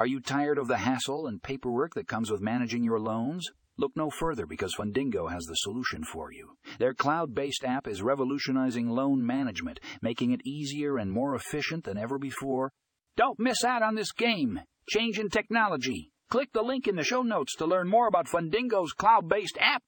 Are you tired of the hassle and paperwork that comes with managing your loans? Look no further because Fundingo has the solution for you. Their cloud based app is revolutionizing loan management, making it easier and more efficient than ever before. Don't miss out on this game. Change in technology. Click the link in the show notes to learn more about Fundingo's cloud based app.